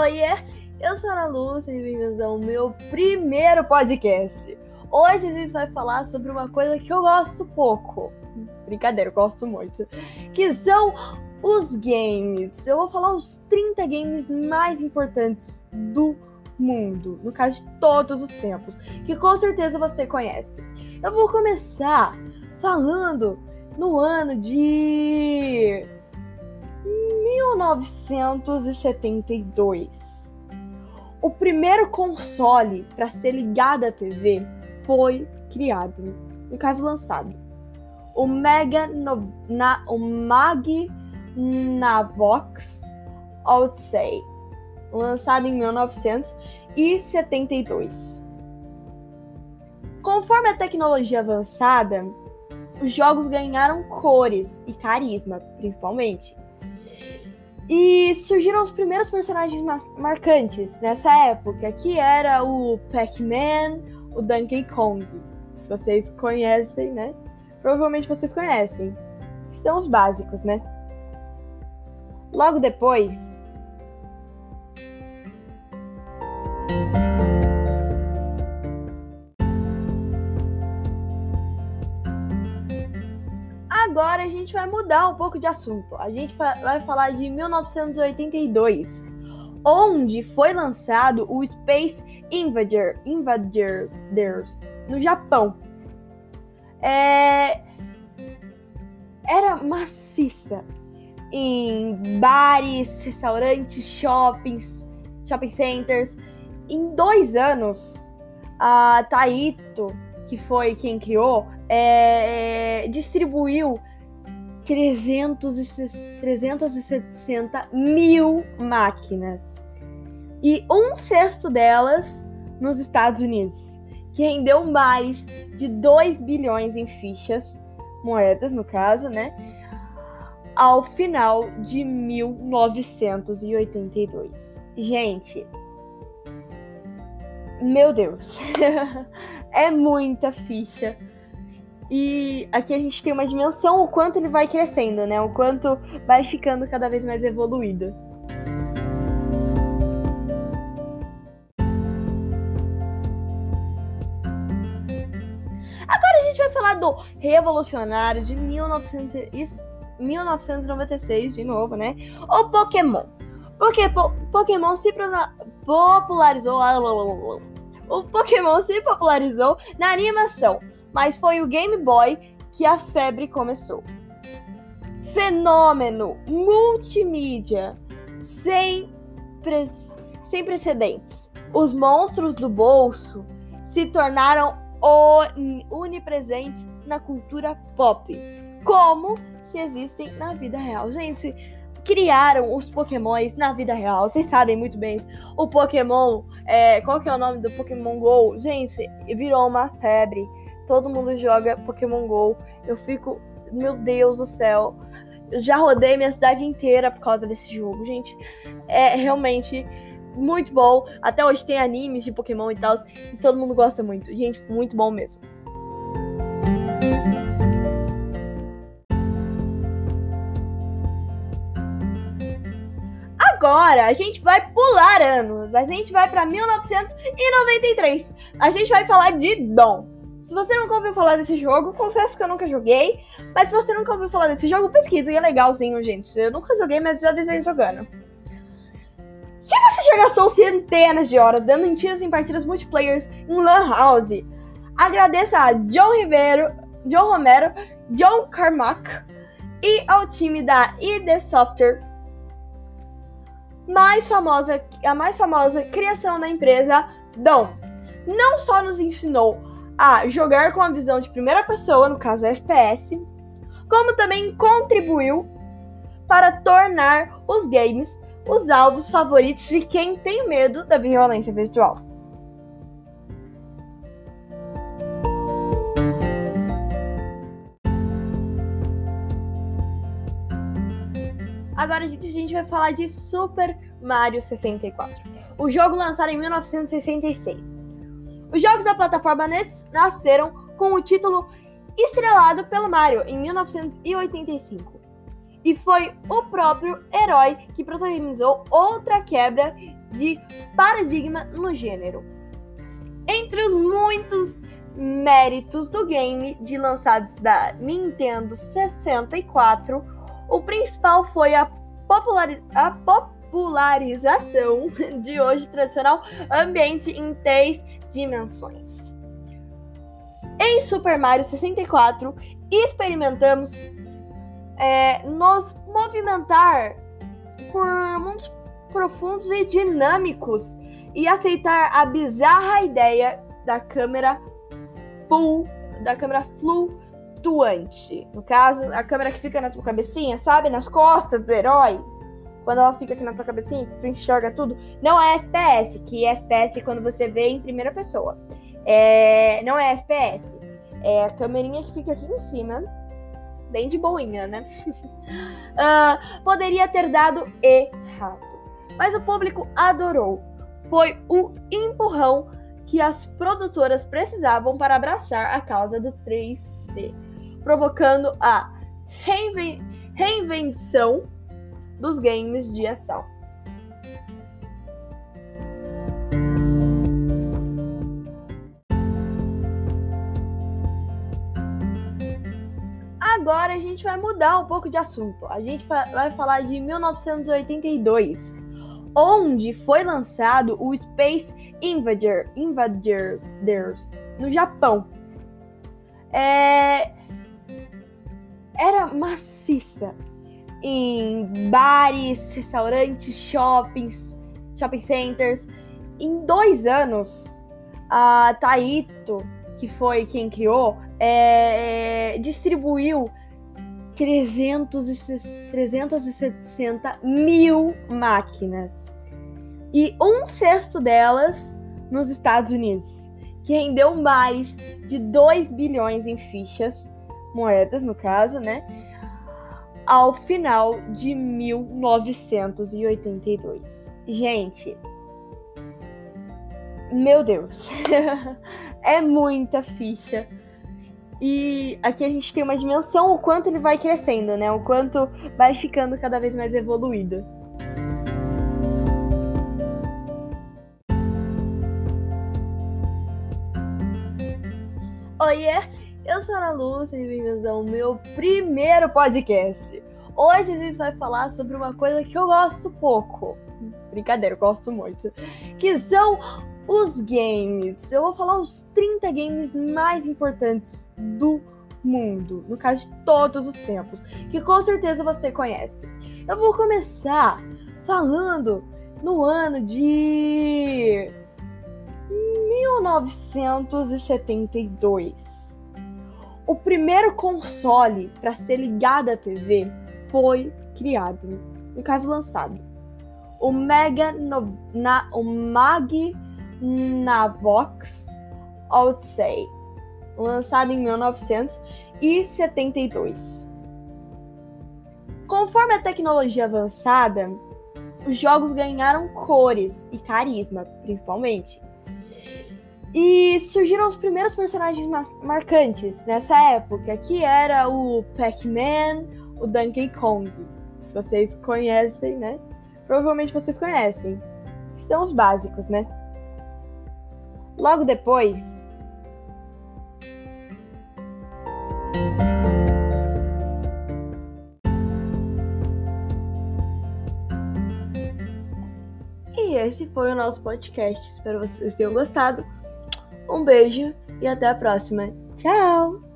Oiê, eu sou a Ana Lúcia e bem-vindos ao meu primeiro podcast. Hoje a gente vai falar sobre uma coisa que eu gosto pouco. Brincadeira, eu gosto muito. Que são os games. Eu vou falar os 30 games mais importantes do mundo. No caso de todos os tempos. Que com certeza você conhece. Eu vou começar falando no ano de 1972. O primeiro console para ser ligado à TV foi criado, no caso lançado. O Mega no, na, o Magnavox Odyssey, lançado em 1972. Conforme a tecnologia avançada, os jogos ganharam cores e carisma, principalmente. E surgiram os primeiros personagens mar marcantes nessa época, que era o Pac-Man, o Donkey Kong. Se vocês conhecem, né? Provavelmente vocês conhecem. São os básicos, né? Logo depois, agora a gente vai mudar um pouco de assunto. A gente vai falar de 1982, onde foi lançado o Space Invader, Invaders no Japão. É... Era maciça em bares, restaurantes, shoppings, shopping centers. Em dois anos, a Taito, que foi quem criou, é, distribuiu 360 mil máquinas e um sexto delas nos Estados Unidos, que rendeu mais de 2 bilhões em fichas, moedas no caso, né? Ao final de 1982. Gente, meu Deus, é muita ficha e aqui a gente tem uma dimensão o quanto ele vai crescendo, né? O quanto vai ficando cada vez mais evoluído. Agora a gente vai falar do Revolucionário de 1900 1996, de novo, né? O Pokémon. Porque po Pokémon se popularizou. O Pokémon se popularizou na animação mas foi o Game Boy que a febre começou. Fenômeno multimídia sem, pre sem precedentes. Os monstros do bolso se tornaram onipresentes na cultura pop, como se existem na vida real. Gente, criaram os Pokémons na vida real. Vocês sabem muito bem. O Pokémon, é, qual que é o nome do Pokémon Go? Gente, virou uma febre todo mundo joga Pokémon GO. Eu fico, meu Deus do céu. Eu já rodei minha cidade inteira por causa desse jogo, gente. É realmente muito bom. Até hoje tem animes de Pokémon e tal. E todo mundo gosta muito. Gente, muito bom mesmo. Agora a gente vai pular anos. A gente vai para 1993. A gente vai falar de Dom. Se você nunca ouviu falar desse jogo, confesso que eu nunca joguei. Mas se você nunca ouviu falar desse jogo, pesquisa, é legalzinho, gente. Eu nunca joguei, mas já vi gente jogando. Se você já gastou centenas de horas dando em tiros em partidas multiplayer em Lan House, agradeça a John Ribeiro, John Romero, John Carmack e ao time da ID Software, mais famosa, a mais famosa criação da empresa, Dom. Não só nos ensinou a jogar com a visão de primeira pessoa, no caso FPS, como também contribuiu para tornar os games os alvos favoritos de quem tem medo da violência virtual. Agora a gente, vai falar de Super Mario 64. O jogo lançado em 1966. Os jogos da plataforma nasceram com o título estrelado pelo Mario em 1985. E foi o próprio herói que protagonizou outra quebra de paradigma no gênero. Entre os muitos méritos do game de lançados da Nintendo 64, o principal foi a, a popularização de hoje tradicional ambiente em três dimensões. Em Super Mario 64, experimentamos é, nos movimentar por mundos profundos e dinâmicos e aceitar a bizarra ideia da câmera full, da câmera flutuante. No caso, a câmera que fica na tua cabecinha, sabe? Nas costas do herói. Quando ela fica aqui na tua cabecinha, tu enxerga tudo. Não é FPS, que é FPS quando você vê em primeira pessoa. É, não é FPS. É a câmerinha que fica aqui em cima. Bem de boinha, né? uh, poderia ter dado errado. Mas o público adorou. Foi o empurrão que as produtoras precisavam para abraçar a causa do 3D, provocando a reinven reinvenção dos games de ação. Agora a gente vai mudar um pouco de assunto. A gente vai falar de 1982, onde foi lançado o Space Invader, Invaders no Japão. É, era maciça. Em bares, restaurantes, shoppings, shopping centers. Em dois anos, a Taito, que foi quem criou, é, distribuiu 360 mil máquinas. E um sexto delas nos Estados Unidos, que rendeu mais de 2 bilhões em fichas, moedas no caso, né? Ao final de 1982. Gente, meu Deus, é muita ficha. E aqui a gente tem uma dimensão o quanto ele vai crescendo, né? O quanto vai ficando cada vez mais evoluído. Oiê, eu sou a Ana Lúcia e bem-vindos ao meu primeiro podcast. Hoje a gente vai falar sobre uma coisa que eu gosto pouco. Brincadeira, eu gosto muito. Que são os games. Eu vou falar os 30 games mais importantes do mundo, no caso de todos os tempos, que com certeza você conhece. Eu vou começar falando no ano de 1972. O primeiro console para ser ligado à TV foi criado, no caso lançado. O Mega no, na, o Magnavox Odyssey, lançado em 1972. Conforme a tecnologia avançada, os jogos ganharam cores e carisma, principalmente. E surgiram os primeiros personagens marcantes nessa época, que era o Pac-Man, o Donkey Kong. Se vocês conhecem, né? Provavelmente vocês conhecem. São os básicos, né? Logo depois. E esse foi o nosso podcast. Espero que vocês tenham gostado. Um beijo e até a próxima. Tchau!